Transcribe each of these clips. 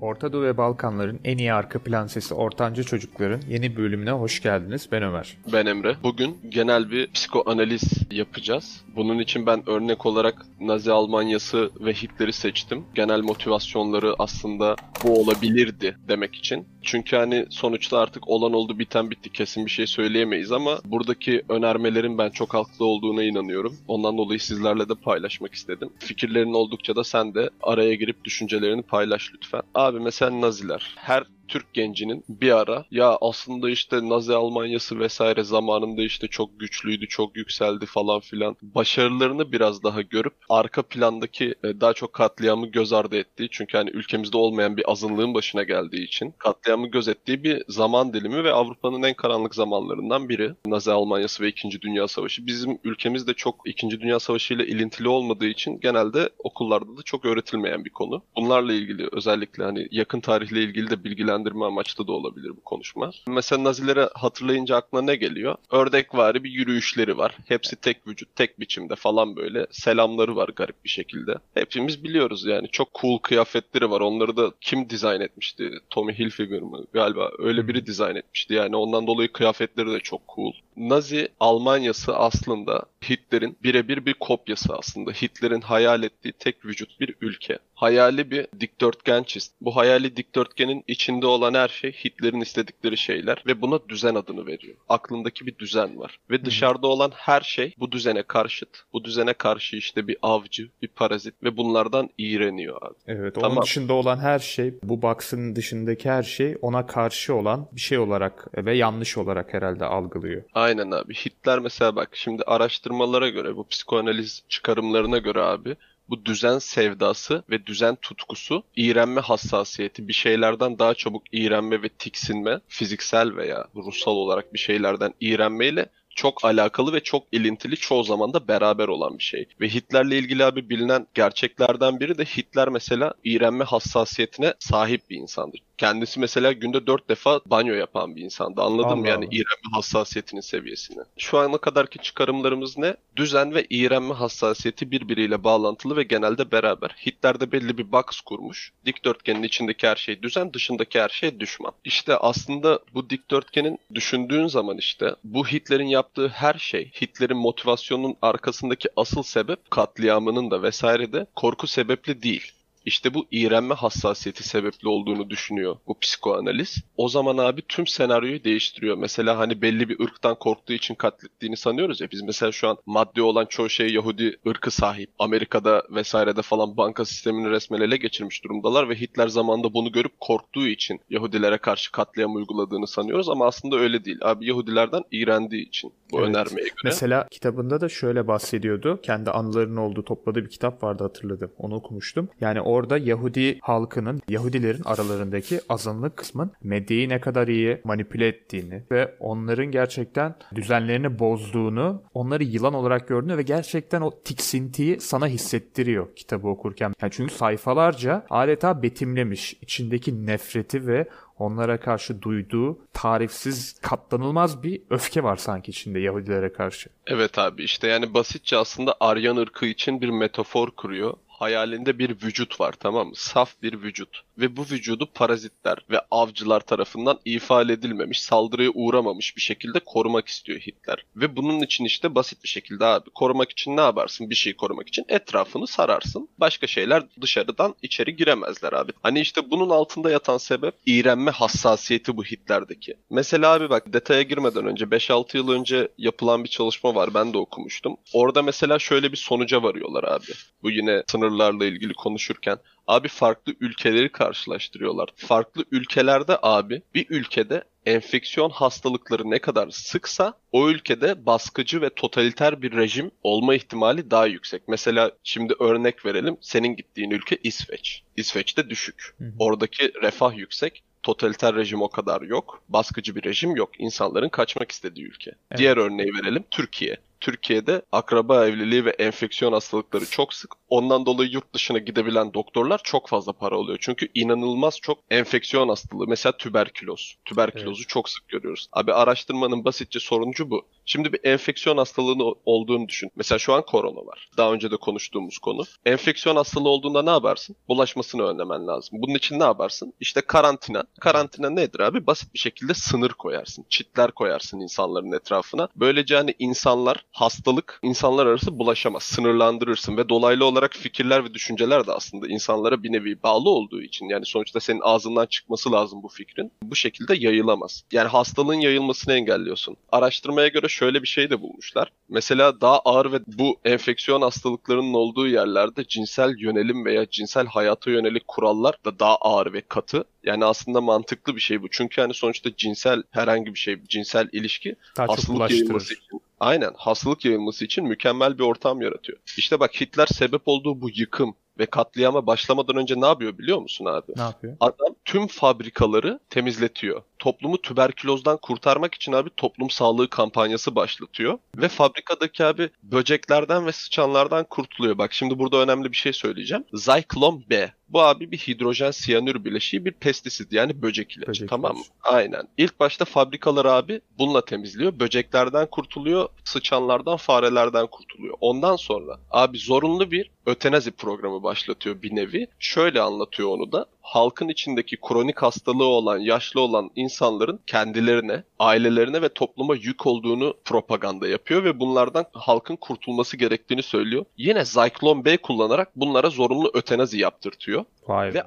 Orta Doğu ve Balkanların en iyi arka plan sesi ortanca çocukların yeni bölümüne hoş geldiniz. Ben Ömer. Ben Emre. Bugün genel bir psikoanaliz yapacağız. Bunun için ben örnek olarak Nazi Almanyası ve Hitler'i seçtim. Genel motivasyonları aslında bu olabilirdi demek için. Çünkü hani sonuçta artık olan oldu biten bitti kesin bir şey söyleyemeyiz ama buradaki önermelerin ben çok haklı olduğuna inanıyorum. Ondan dolayı sizlerle de paylaşmak istedim. Fikirlerin oldukça da sen de araya girip düşüncelerini paylaş lütfen. Abi mesela Naziler. Her Türk gencinin bir ara ya aslında işte Nazi Almanyası vesaire zamanında işte çok güçlüydü, çok yükseldi falan filan. Başarılarını biraz daha görüp arka plandaki e, daha çok katliamı göz ardı ettiği çünkü hani ülkemizde olmayan bir azınlığın başına geldiği için katliamı göz ettiği bir zaman dilimi ve Avrupa'nın en karanlık zamanlarından biri. Nazi Almanyası ve 2. Dünya Savaşı. Bizim ülkemizde çok 2. Dünya Savaşı ile ilintili olmadığı için genelde okullarda da çok öğretilmeyen bir konu. Bunlarla ilgili özellikle hani yakın tarihle ilgili de bilgilendirme amaçlı da olabilir bu konuşma. Mesela Nazileri hatırlayınca aklına ne geliyor? Ördekvari bir yürüyüşleri var. Hepsi tek vücut, tek biçimde falan böyle. Selamları var garip bir şekilde. Hepimiz biliyoruz yani. Çok cool kıyafetleri var. Onları da kim dizayn etmişti? Tommy Hilfiger mı? Galiba öyle biri dizayn etmişti. Yani ondan dolayı kıyafetleri de çok cool. Nazi Almanyası aslında Hitler'in birebir bir kopyası aslında. Hitler'in hayal ettiği tek vücut bir ülke. Hayali bir dikdörtgen çizdi. Bu hayali dikdörtgenin içinde olan her şey Hitler'in istedikleri şeyler ve buna düzen adını veriyor. Aklındaki bir düzen var. Ve dışarıda olan her şey bu düzene karşıt. Bu düzene karşı işte bir avcı, bir parazit ve bunlardan iğreniyor abi. Evet, onun tamam. dışında olan her şey, bu box'ın dışındaki her şey ona karşı olan bir şey olarak ve yanlış olarak herhalde algılıyor. Aynen abi. Hitler mesela bak şimdi araştırmalara göre, bu psikoanaliz çıkarımlarına göre abi bu düzen sevdası ve düzen tutkusu, iğrenme hassasiyeti, bir şeylerden daha çabuk iğrenme ve tiksinme, fiziksel veya ruhsal olarak bir şeylerden iğrenmeyle çok alakalı ve çok ilintili çoğu zaman da beraber olan bir şey. Ve Hitler'le ilgili abi bilinen gerçeklerden biri de Hitler mesela iğrenme hassasiyetine sahip bir insandı. Kendisi mesela günde dört defa banyo yapan bir insandı. Anladın mı yani iğrenme hassasiyetinin seviyesini? Şu ana kadarki çıkarımlarımız ne? Düzen ve iğrenme hassasiyeti birbiriyle bağlantılı ve genelde beraber. Hitler de belli bir box kurmuş. Dikdörtgenin içindeki her şey düzen, dışındaki her şey düşman. İşte aslında bu dikdörtgenin düşündüğün zaman işte bu Hitler'in yaptığı her şey, Hitler'in motivasyonunun arkasındaki asıl sebep katliamının da vesaire de korku sebepli değil. İşte bu iğrenme hassasiyeti sebepli olduğunu düşünüyor bu psikoanaliz. O zaman abi tüm senaryoyu değiştiriyor. Mesela hani belli bir ırktan korktuğu için katlettiğini sanıyoruz ya. Biz mesela şu an madde olan çoğu şey Yahudi ırkı sahip. Amerika'da vesairede falan banka sistemini resmen ele geçirmiş durumdalar ve Hitler zamanında bunu görüp korktuğu için Yahudilere karşı katliam uyguladığını sanıyoruz ama aslında öyle değil. Abi Yahudilerden iğrendiği için bu evet. önermeye göre. Mesela kitabında da şöyle bahsediyordu. Kendi anılarının olduğu topladığı bir kitap vardı hatırladım. Onu okumuştum. Yani orada Yahudi halkının, Yahudilerin aralarındaki azınlık kısmın medyayı ne kadar iyi manipüle ettiğini ve onların gerçekten düzenlerini bozduğunu, onları yılan olarak gördüğünü ve gerçekten o tiksintiyi sana hissettiriyor kitabı okurken. Yani çünkü sayfalarca adeta betimlemiş içindeki nefreti ve onlara karşı duyduğu tarifsiz katlanılmaz bir öfke var sanki içinde Yahudilere karşı. Evet abi işte yani basitçe aslında Aryan ırkı için bir metafor kuruyor hayalinde bir vücut var tamam mı? Saf bir vücut. Ve bu vücudu parazitler ve avcılar tarafından ifade edilmemiş, saldırıya uğramamış bir şekilde korumak istiyor Hitler. Ve bunun için işte basit bir şekilde abi korumak için ne yaparsın? Bir şeyi korumak için etrafını sararsın. Başka şeyler dışarıdan içeri giremezler abi. Hani işte bunun altında yatan sebep iğrenme hassasiyeti bu Hitler'deki. Mesela abi bak detaya girmeden önce 5-6 yıl önce yapılan bir çalışma var. Ben de okumuştum. Orada mesela şöyle bir sonuca varıyorlar abi. Bu yine sınır sınırlarla ilgili konuşurken abi farklı ülkeleri karşılaştırıyorlar. Farklı ülkelerde abi bir ülkede enfeksiyon hastalıkları ne kadar sıksa o ülkede baskıcı ve totaliter bir rejim olma ihtimali daha yüksek. Mesela şimdi örnek verelim. Senin gittiğin ülke İsveç. İsveç'te düşük. Oradaki refah yüksek totaliter rejim o kadar yok. Baskıcı bir rejim yok. İnsanların kaçmak istediği ülke. Evet. Diğer örneği verelim Türkiye. Türkiye'de akraba evliliği ve enfeksiyon hastalıkları çok sık. Ondan dolayı yurt dışına gidebilen doktorlar çok fazla para alıyor. Çünkü inanılmaz çok enfeksiyon hastalığı. Mesela tüberküloz. Tüberkülozu çok sık görüyoruz. Abi araştırmanın basitçe soruncu bu. Şimdi bir enfeksiyon hastalığının olduğunu düşün. Mesela şu an korona var. Daha önce de konuştuğumuz konu. Enfeksiyon hastalığı olduğunda ne yaparsın? Bulaşmasını önlemen lazım. Bunun için ne yaparsın? İşte karantina. Karantina nedir abi? Basit bir şekilde sınır koyarsın. Çitler koyarsın insanların etrafına. Böylece hani insanlar, hastalık insanlar arası bulaşamaz. Sınırlandırırsın ve dolaylı olarak fikirler ve düşünceler de aslında insanlara bir nevi bağlı olduğu için yani sonuçta senin ağzından çıkması lazım bu fikrin. Bu şekilde yayılamaz. Yani hastalığın yayılmasını engelliyorsun. Araştırmaya göre şöyle bir şey de bulmuşlar. Mesela daha ağır ve bu enfeksiyon hastalıklarının olduğu yerlerde cinsel yönelim veya cinsel hayata yönelik kurallar da daha ağır ve katı. Yani aslında mantıklı bir şey bu. Çünkü hani sonuçta cinsel herhangi bir şey, cinsel ilişki Daha hastalık yayılması için aynen hastalık yayılması için mükemmel bir ortam yaratıyor. İşte bak Hitler sebep olduğu bu yıkım ve katliama başlamadan önce ne yapıyor biliyor musun abi? Ne yapıyor? Adam tüm fabrikaları temizletiyor. Toplumu tüberkülozdan kurtarmak için abi toplum sağlığı kampanyası başlatıyor. Ve fabrikadaki abi böceklerden ve sıçanlardan kurtuluyor. Bak şimdi burada önemli bir şey söyleyeceğim. Zyklon B. Bu abi bir hidrojen siyanür bileşiği bir pestisit yani böcek ilacı Böcek tamam mı? Aynen. İlk başta fabrikaları abi bununla temizliyor. Böceklerden kurtuluyor, sıçanlardan, farelerden kurtuluyor. Ondan sonra abi zorunlu bir ötenazi programı başlatıyor bir nevi. Şöyle anlatıyor onu da. Halkın içindeki kronik hastalığı olan, yaşlı olan insanların kendilerine, ailelerine ve topluma yük olduğunu propaganda yapıyor ve bunlardan halkın kurtulması gerektiğini söylüyor. Yine Zyklon B kullanarak bunlara zorunlu ötenazi yaptırtıyor. Vay. Ve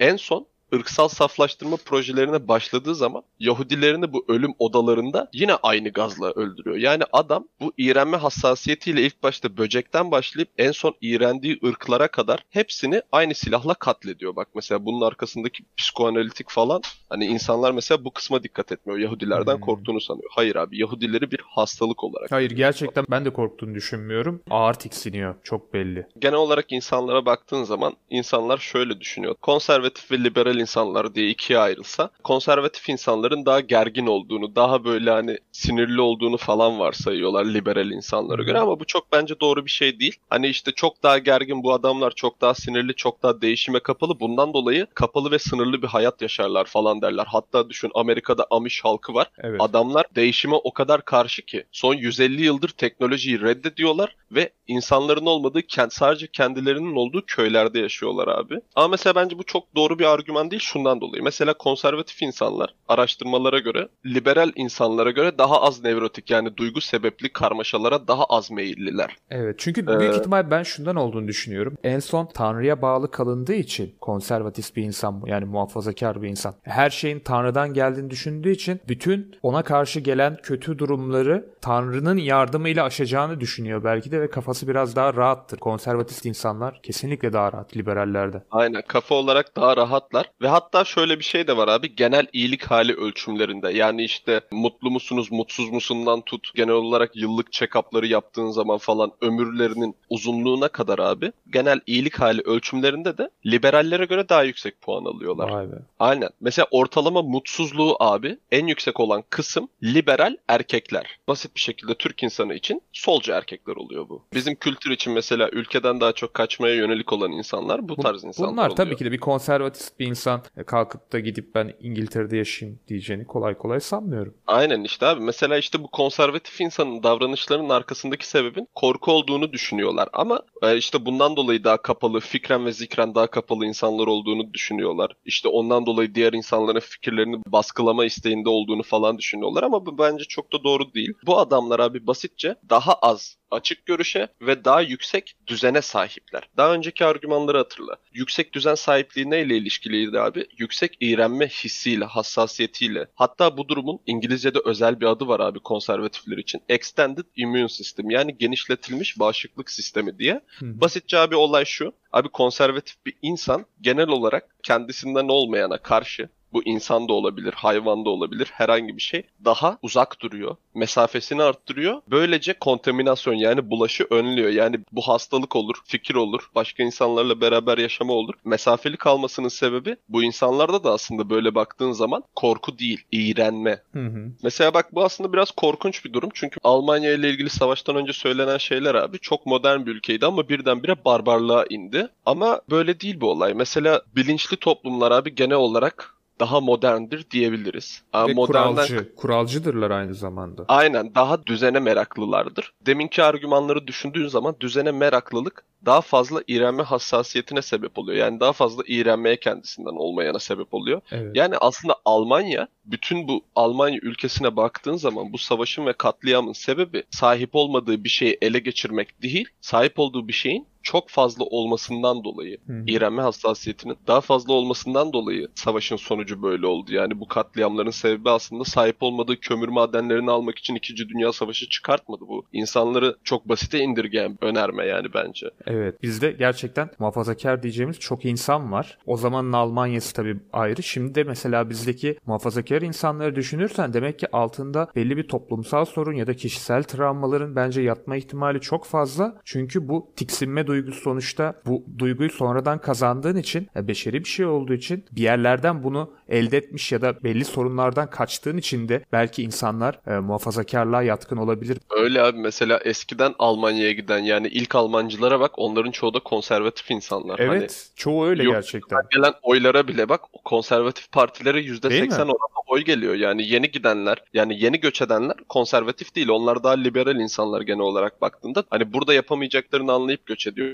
en son ırksal saflaştırma projelerine başladığı zaman Yahudilerini bu ölüm odalarında yine aynı gazla öldürüyor. Yani adam bu iğrenme hassasiyetiyle ilk başta böcekten başlayıp en son iğrendiği ırklara kadar hepsini aynı silahla katlediyor. Bak mesela bunun arkasındaki psikoanalitik falan hani insanlar mesela bu kısma dikkat etmiyor. Yahudilerden Hmm. korktuğunu sanıyor. Hayır abi Yahudileri bir hastalık olarak Hayır gerçekten ben de korktuğunu düşünmüyorum. Ağır tiksiniyor. Çok belli. genel olarak insanlara baktığın zaman insanlar şöyle düşünüyor. Konservatif ve liberal insanlar diye ikiye ayrılsa konservatif insanların daha gergin olduğunu, daha böyle hani sinirli olduğunu falan varsayıyorlar liberal insanlara göre ama bu çok bence doğru bir şey değil. Hani işte çok daha gergin bu adamlar çok daha sinirli, çok daha değişime kapalı. Bundan dolayı kapalı ve sınırlı bir hayat yaşarlar falan derler. Hatta düşün Amerika'da Amish halkı var. Evet. Adamlar değişime o kadar karşı ki son 150 yıldır teknolojiyi reddediyorlar ve insanların olmadığı kent sadece kendilerinin olduğu köylerde yaşıyorlar abi. Ama mesela bence bu çok doğru bir argüman değil şundan dolayı. Mesela konservatif insanlar araştırmalara göre liberal insanlara göre daha az nevrotik yani duygu sebepli karmaşalara daha az meyilliler. Evet çünkü büyük Ee, ihtimal ben şundan olduğunu düşünüyorum. En son Tanrı'ya bağlı kalındığı için konservatif bir insan yani muhafazakar bir insan. Her şeyin Tanrı'dan geldiğini düşündüğü için bütün ona karşı gelen kötü durumları Tanrı'nın yardımıyla aşacağını düşünüyor belki de ve kafası biraz daha rahattır. Konservatif insanlar kesinlikle daha rahat liberallerde. Aynen kafa olarak daha rahatlar ve hatta şöyle bir şey de var abi genel iyilik hali ölçümlerinde yani işte mutlu musunuz mutsuz musundan tut genel olarak yıllık check-up'ları yaptığın zaman falan ömürlerinin uzunluğuna kadar abi genel iyilik hali ölçümlerinde de liberallere göre daha yüksek puan alıyorlar. Vay be. Aynen. Mesela ortalama mutsuzluğu abi en yüksek olan kısım liberal erkekler. Basit bir şekilde Türk insanı için solcu erkekler oluyor bu. Bizim kültür için mesela ülkeden daha çok kaçmaya yönelik olan insanlar bu tarz insanlar Bunlar oluyor. tabii ki de bir konservatif bir insan e, kalkıp da gidip ben İngiltere'de yaşayayım diyeceğini kolay kolay sanmıyorum. Aynen işte abi. Mesela işte bu konservatif insanın davranışlarının arkasındaki sebebin korku olduğunu düşünüyorlar. Ama e, işte bundan dolayı daha kapalı, fikren ve zikren daha kapalı insanlar olduğunu düşünüyorlar. İşte ondan dolayı diğer insanların fikirlerini baskılama isteğinde olduğunu falan düşünüyorlar. Ama bu bence çok da doğru değil. Bu adamlar abi basitçe daha az açık görüşe ve daha yüksek düzene sahipler. Daha önceki argümanları hatırla. Yüksek düzen sahipliği neyle ilişkiliydi abi? Yüksek iğrenme hissiyle, hassasiyetiyle. Hatta bu durumun İngilizce'de özel bir adı var abi konservatifler için. Extended Immune System yani genişletilmiş bağışıklık sistemi diye. Hı. Basitçe abi olay şu. Abi konservatif bir insan genel olarak kendisinden olmayana karşı Bu insan da olabilir, hayvan da olabilir, herhangi bir şey daha uzak duruyor. Mesafesini arttırıyor. Böylece kontaminasyon yani bulaşı önlüyor. Yani bu hastalık olur, fikir olur, başka insanlarla beraber yaşama olur. Mesafeli kalmasının sebebi bu insanlarda da aslında böyle baktığın zaman korku değil, iğrenme. Hı hı. Mesela bak bu aslında biraz korkunç bir durum. Çünkü Almanya ile ilgili savaştan önce söylenen şeyler abi çok modern bir ülkeydi ama birdenbire barbarlığa indi. Ama böyle değil bu olay. Mesela bilinçli toplumlar abi genel olarak daha moderndir diyebiliriz. Ve modernden kuralcı. Kuralcıdırlar aynı zamanda. Aynen daha düzene meraklılardır. Deminki argümanları düşündüğün zaman düzene meraklılık daha fazla iğrenme hassasiyetine sebep oluyor. Yani daha fazla iğrenmeye kendisinden olmayana sebep oluyor. Evet. Yani aslında Almanya bütün bu Almanya ülkesine baktığın zaman bu savaşın ve katliamın sebebi sahip olmadığı bir şeyi ele geçirmek değil, sahip olduğu bir şeyin çok fazla olmasından dolayı, Hı hı. iğrenme hassasiyetinin daha fazla olmasından dolayı savaşın sonucu böyle oldu. Yani bu katliamların sebebi aslında sahip olmadığı kömür madenlerini almak için 2. Dünya Savaşı çıkartmadı bu. İnsanları çok basite indirgeyen önerme yani bence. Evet. Bizde gerçekten muhafazakar diyeceğimiz çok insan var. O zamanın Almanya'sı tabii ayrı. Şimdi de mesela bizdeki muhafazakar insanları düşünürsen demek ki altında belli bir toplumsal sorun ya da kişisel travmaların bence yatma ihtimali çok fazla. Çünkü bu tiksinme duygusu sonuçta bu duyguyu sonradan kazandığın için ya beşeri bir şey olduğu için bir yerlerden bunu elde etmiş ya da belli sorunlardan kaçtığın için de belki insanlar e, muhafazakarlığa yatkın olabilir. Öyle abi mesela eskiden Almanya'ya giden yani ilk Almancılara bak onların çoğu da konservatif insanlar. Hani Evet. çoğu öyle Yok, gerçekten. gelen oylara bile bak konservatif partilere Değil %80 mi? oranında oy geliyor. Yani yeni gidenler yani yeni göç edenler konservatif değil. Onlar daha liberal insanlar genel olarak baktığında. Hani burada yapamayacaklarını anlayıp göç ediyorlar.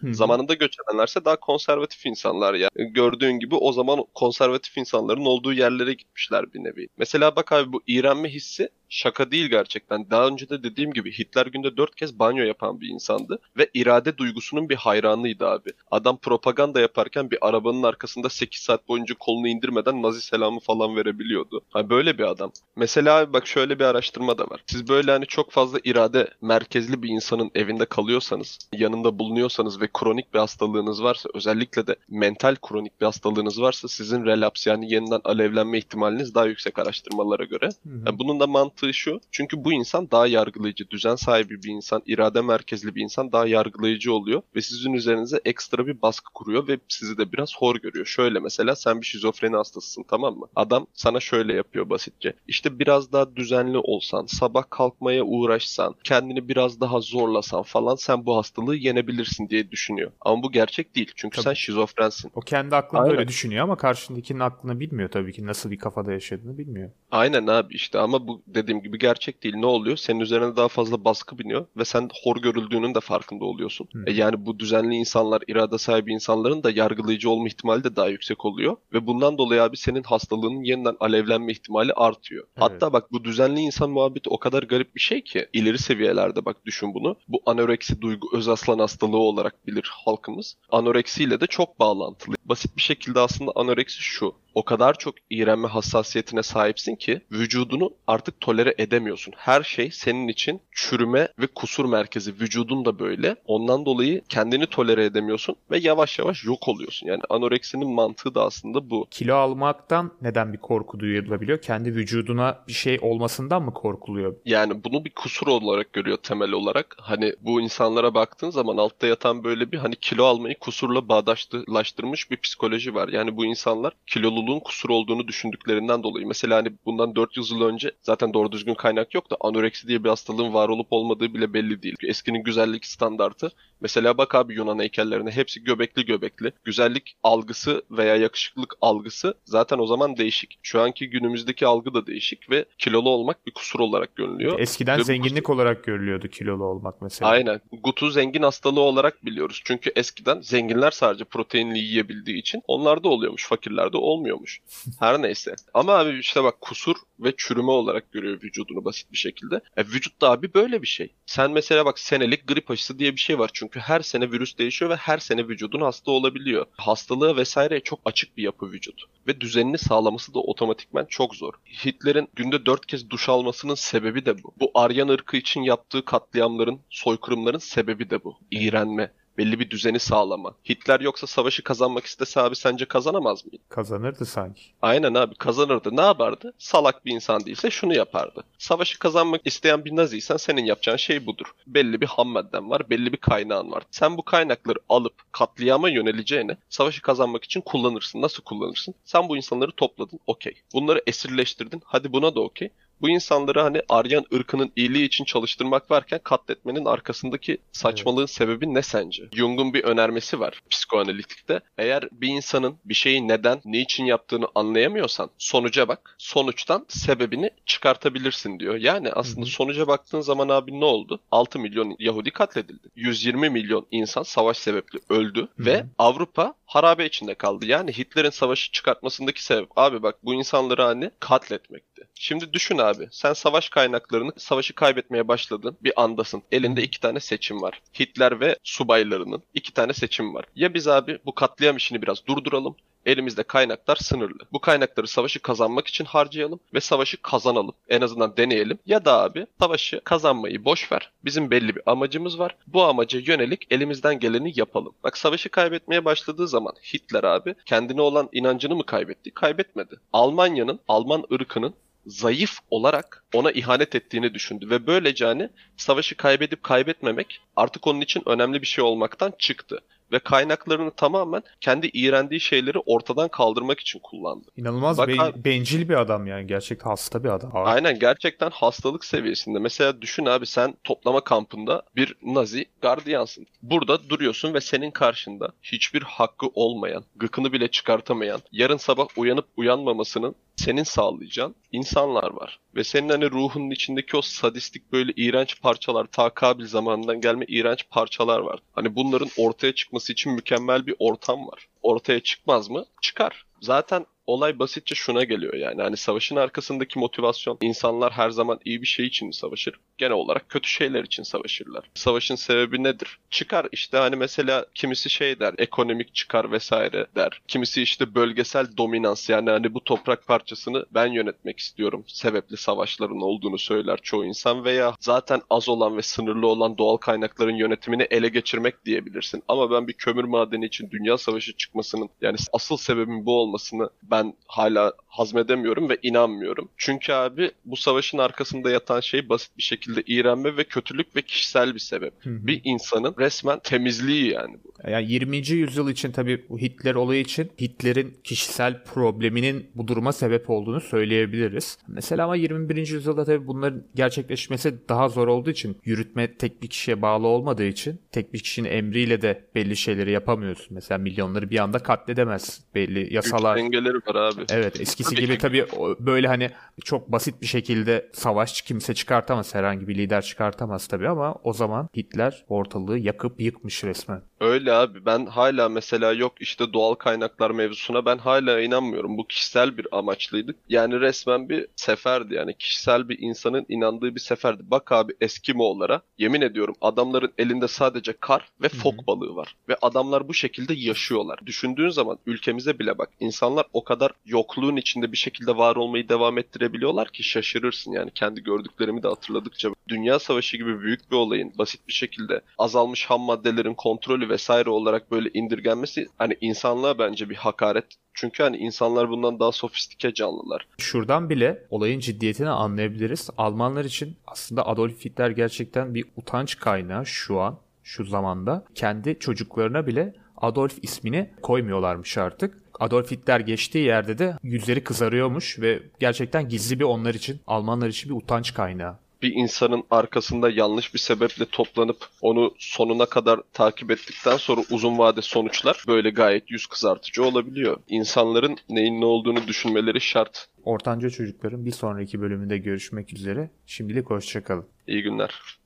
Hı hı. Zamanında göç edenlerse daha konservatif insanlar ya. Gördüğün gibi o zaman konservatif insanların olduğu yerlere gitmişler bir nevi. Mesela bak abi bu iğrenme hissi şaka değil gerçekten. Daha önce de dediğim gibi Hitler günde dört kez banyo yapan bir insandı ve irade duygusunun bir hayranıydı abi. Adam propaganda yaparken bir arabanın arkasında 8 saat boyunca kolunu indirmeden nazi selamı falan verebiliyordu. Ha böyle bir adam. Mesela abi bak şöyle bir araştırma da var. Siz böyle hani çok fazla irade merkezli bir insanın evinde kalıyorsanız, yanında bulunuyorsanız ve kronik bir hastalığınız varsa, özellikle de mental kronik bir hastalığınız varsa sizin relaps yani yeniden alevlenme ihtimaliniz daha yüksek araştırmalara göre. Yani bunun da mantığı şu. Çünkü bu insan daha yargılayıcı, düzen sahibi bir insan, irade merkezli bir insan daha yargılayıcı oluyor ve sizin üzerinize ekstra bir baskı kuruyor ve sizi de biraz hor görüyor. Şöyle mesela sen bir şizofreni hastasısın tamam mı? Adam sana şöyle yapıyor basitçe. İşte biraz daha düzenli olsan, sabah kalkmaya uğraşsan, kendini biraz daha zorlasan falan sen bu hastalığı yenebilirsin diye düşünüyor. Ama bu gerçek değil. Çünkü Tabii. sen şizofrensin. O kendi aklında Aynen. öyle düşünüyor ama karşındakinin aklını bilmiyor tabii ki. Nasıl bir kafada yaşadığını bilmiyor. Aynen abi işte ama bu dediğim gibi gerçek değil. Ne oluyor? Senin üzerine daha fazla baskı biniyor ve sen hor görüldüğünün de farkında oluyorsun. Hı. E yani bu düzenli insanlar, irade sahibi insanların da yargılayıcı olma ihtimali de daha yüksek oluyor. Ve bundan dolayı abi senin hastalığının yeniden alevlenme ihtimali artıyor. Evet. Hatta bak bu düzenli insan muhabbeti o kadar garip bir şey ki ileri seviyelerde bak düşün bunu. Bu anoreksi duygu öz aslan hastalığı olarak bilir halkımız. Anoreksiyle de çok bağlantılı. Basit bir şekilde aslında anoreksi şu. O kadar çok iğrenme hassasiyetine sahipsin ki vücudunu artık tolere edemiyorsun. Her şey senin için çürüme ve kusur merkezi. Vücudun da böyle. Ondan dolayı kendini tolere edemiyorsun ve yavaş yavaş yok oluyorsun. Yani anoreksinin mantığı da aslında bu. Kilo almaktan neden bir korku duyulabiliyor? Kendi vücuduna bir şey olmasından mı korkuluyor? Yani bunu bir kusur olarak görüyor temel olarak. Hani bu insanlara baktığın zaman altta yatan böyle bir hani kilo almayı kusurla bağdaşlaştırmış bir psikoloji var. Yani bu insanlar kiloluluğun kusur olduğunu düşündüklerinden dolayı. Mesela hani bundan 400 yıl önce zaten doğru düzgün kaynak yok da anoreksi diye bir hastalığın var olup olmadığı bile belli değil. Eskinin güzellik standartı Mesela bak abi Yunan heykellerine hepsi göbekli göbekli. Güzellik algısı veya yakışıklılık algısı zaten o zaman değişik. Şu anki günümüzdeki algı da değişik ve kilolu olmak bir kusur olarak görülüyor. Eskiden Ve zenginlik olarak görülüyordu kilolu olmak mesela. Aynen. Gutu zengin hastalığı olarak biliyoruz. Çünkü eskiden zenginler sadece proteinli yiyebildiği için onlarda oluyormuş. Fakirlerde olmuyormuş. Her neyse. Ama abi işte bak kusur ve çürüme olarak görüyor vücudunu basit bir şekilde. E, vücut da abi böyle bir şey. Sen mesela bak senelik grip aşısı diye bir şey var. Çünkü her sene virüs değişiyor ve her sene vücudun hasta olabiliyor. Hastalığı vesaireye çok açık bir yapı vücut. Ve düzenini sağlaması da otomatikman çok zor. Hitler'in günde dört kez duş almasının sebebi de bu. Bu Aryan ırkı için yaptığı katliamların, soykırımların sebebi de bu. İğrenme. Belli bir düzeni sağlama. Hitler yoksa savaşı kazanmak istese abi sence kazanamaz mıydı? Kazanırdı sanki. Aynen abi kazanırdı. Ne yapardı? Salak bir insan değilse şunu yapardı. Savaşı kazanmak isteyen bir naziysen senin yapacağın şey budur. Belli bir ham madden var, belli bir kaynağın var. Sen bu kaynakları alıp katliama yöneleceğine savaşı kazanmak için kullanırsın. Nasıl kullanırsın? Sen bu insanları topladın, okey. Bunları esirleştirdin, hadi buna da okey. Bu insanları hani Aryan ırkının iyiliği için çalıştırmak varken katletmenin arkasındaki saçmalığın sebebi ne sence? Jung'un bir önermesi var psikoanalitikte. Eğer bir insanın bir şeyi neden, niçin yaptığını anlayamıyorsan sonuca bak. Sonuçtan sebebini çıkartabilirsin diyor. Yani aslında Hı hı. sonuca baktığın zaman abi ne oldu? 6 milyon Yahudi katledildi. 120 milyon insan savaş sebepli öldü Hı ve. Avrupa harabe içinde kaldı. Yani Hitler'in savaşı çıkartmasındaki sebep abi bak bu insanları hani katletmekti. Şimdi düşün abi sen savaş kaynaklarını savaşı kaybetmeye başladın bir andasın. Elinde iki tane seçim var. Hitler ve subaylarının iki tane seçim var. Ya biz abi bu katliam işini biraz durduralım Elimizde kaynaklar sınırlı. Bu kaynakları savaşı kazanmak için harcayalım ve savaşı kazanalım. En azından deneyelim. Ya da abi savaşı kazanmayı boş ver. Bizim belli bir amacımız var. Bu amaca yönelik elimizden geleni yapalım. Bak savaşı kaybetmeye başladığı zaman Hitler abi kendine olan inancını mı kaybetti? Kaybetmedi. Almanya'nın, Alman ırkının zayıf olarak ona ihanet ettiğini düşündü ve böylece hani savaşı kaybedip kaybetmemek artık onun için önemli bir şey olmaktan çıktı ve kaynaklarını tamamen kendi iğrendiği şeyleri ortadan kaldırmak için kullandı. İnanılmaz Bak abi- bencil bir adam yani. Gerçekten hasta bir adam. Aynen gerçekten hastalık seviyesinde. Mesela düşün abi sen toplama kampında bir Nazi gardiyansın. Burada duruyorsun ve senin karşında hiçbir hakkı olmayan, gıkını bile çıkartamayan, yarın sabah uyanıp uyanmamasının senin sağlayacağın insanlar var. Ve senin hani ruhunun içindeki o sadistik böyle iğrenç parçalar, ta Kabil zamanından gelme iğrenç parçalar var. Hani bunların ortaya çıkması için mükemmel bir ortam var. Ortaya çıkmaz mı? Çıkar. Zaten olay basitçe şuna geliyor yani. Hani savaşın arkasındaki motivasyon insanlar her zaman iyi bir şey için savaşır? Genel olarak kötü şeyler için savaşırlar. Savaşın sebebi nedir? Çıkar işte hani mesela kimisi şey der ekonomik çıkar vesaire der. Kimisi işte bölgesel dominans yani hani bu toprak parçasını ben yönetmek istiyorum. Sebepli savaşların olduğunu söyler çoğu insan veya zaten az olan ve sınırlı olan doğal kaynakların yönetimini ele geçirmek diyebilirsin. Ama ben bir kömür madeni için dünya savaşı çıkmasının yani asıl sebebin bu olmasını ben hala hazmedemiyorum ve inanmıyorum. Çünkü abi bu savaşın arkasında yatan şey basit bir şekilde iğrenme ve kötülük ve kişisel bir sebep. Hı hı. Bir insanın resmen temizliği yani bu. Yani 20. yüzyıl için tabii bu Hitler olayı için Hitler'in kişisel probleminin bu duruma sebep olduğunu söyleyebiliriz. Mesela ama 21. yüzyılda tabii bunların gerçekleşmesi daha zor olduğu için yürütme tek bir kişiye bağlı olmadığı için tek bir kişinin emriyle de belli şeyleri yapamıyorsun. Mesela milyonları bir anda katledemezsin. Belli yasalar. Güç dengeleri var abi. Evet eskisi Tabii gibi ki. tabii böyle hani çok basit bir şekilde savaş kimse çıkartamaz. Herhangi bir lider çıkartamaz tabii ama o zaman Hitler ortalığı yakıp yıkmış resmen. Öyle abi ben hala mesela yok işte doğal kaynaklar mevzusuna ben hala inanmıyorum. Bu kişisel bir amaçlıydı. Yani resmen bir seferdi yani kişisel bir insanın inandığı bir seferdi. Bak abi Eskimoğullara yemin ediyorum adamların elinde sadece kar ve fok balığı var. Ve adamlar bu şekilde yaşıyorlar. Düşündüğün zaman ülkemize bile bak insanlar o kadar yokluğun içinde bir şekilde var olmayı devam ettirebiliyorlar ki şaşırırsın yani kendi gördüklerimi de hatırladıkça. Dünya Savaşı gibi büyük bir olayın basit bir şekilde azalmış ham maddelerin kontrolü vesaire olarak böyle indirgenmesi hani insanlığa bence bir hakaret. Çünkü hani insanlar bundan daha sofistike canlılar. Şuradan bile olayın ciddiyetini anlayabiliriz. Almanlar için aslında Adolf Hitler gerçekten bir utanç kaynağı şu an, şu zamanda. Kendi çocuklarına bile Adolf ismini koymuyorlarmış artık. Adolf Hitler geçtiği yerde de yüzleri kızarıyormuş ve gerçekten gizli bir onlar için, Almanlar için bir utanç kaynağı. bir insanın arkasında yanlış bir sebeple toplanıp onu sonuna kadar takip ettikten sonra uzun vade sonuçlar böyle gayet yüz kızartıcı olabiliyor. İnsanların neyin ne olduğunu düşünmeleri şart. Ortanca çocukların bir sonraki bölümünde görüşmek üzere. Şimdilik hoşçakalın. İyi günler.